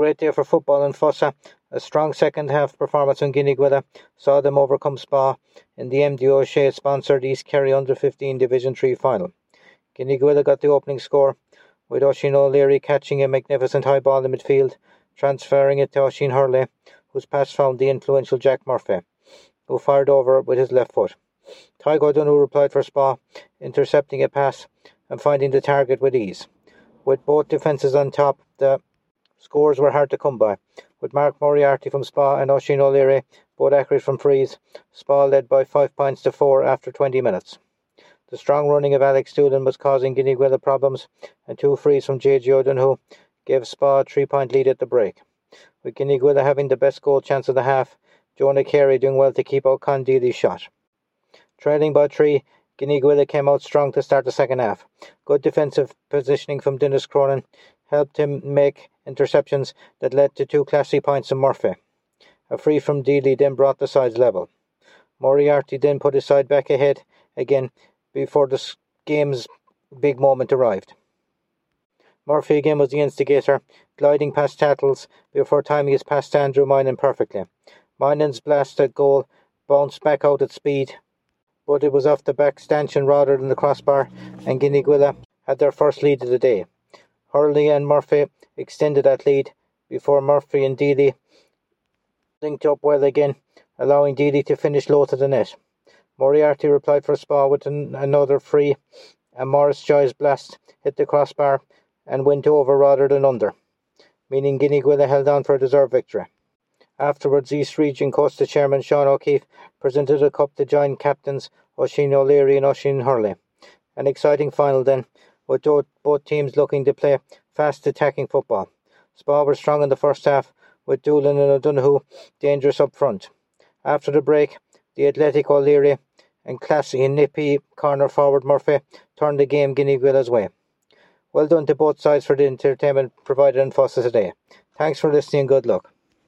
great day for football in Fossa. A strong second half performance in Gneeveguilla saw them overcome Spa in the MD O'Shea sponsored East Kerry Under 15 Division 3 final. Gneeveguilla got the opening score with Oisín O'Leary catching a magnificent high ball in midfield, transferring it to Oisín Hurley, whose pass found the influential Jack Murphy, who fired over with his left foot. Tadhg O'Donoghue replied for Spa, intercepting a pass and finding the target with ease. With both defences on top, the scores were hard to come by. With Mark Moriarty from Spa and Oisín O'Leary both accurate from frees, Spa led by five points to four after 20 minutes. The strong running of Alex Doolan was causing Gneeveguilla problems, and two frees from J.J. O'Donoghue gave Spa a three point lead at the break. With Gneeveguilla having the best goal chance of the half, Jonah Carey doing well to keep out Con shot. Trailing by three, Gneeveguilla came out strong to start the second half. Good defensive positioning from Dennis Cronin helped him make interceptions that led to two classy points from Murphy. A free from Dealey then brought the sides level. Moriarty then put his side back ahead again before the game's big moment arrived. Murphy again was the instigator, gliding past Tattles before timing his pass to Andrew Moynan perfectly. Moynan's blasted goal bounced back out at speed but it was off the back stanchion rather than the crossbar, and Gneeveguilla had their first lead of the day. Hurley and Murphy extended that lead before Murphy and Dealey linked up well again, allowing Dealey to finish low to the net. Moriarty replied for Spa with an, another free, and Morris Joy's blast hit the crossbar and went over rather than under, meaning Gneeveguilla held on for a deserved victory. Afterwards, East Region Costa Chairman Sean O'Keefe presented a cup to joint captains Oisín O'Leary and Oisín Hurley. An exciting final then, with both teams looking to play fast attacking football. Spa were strong in the first half, with Doolan and O'Donoghue dangerous up front. After the break, the athletic O'Leary and classy and nippy corner forward Murphy turned the game Gneeveguilla way. Well done to both sides for the entertainment provided in Fossa today. Thanks for listening good luck.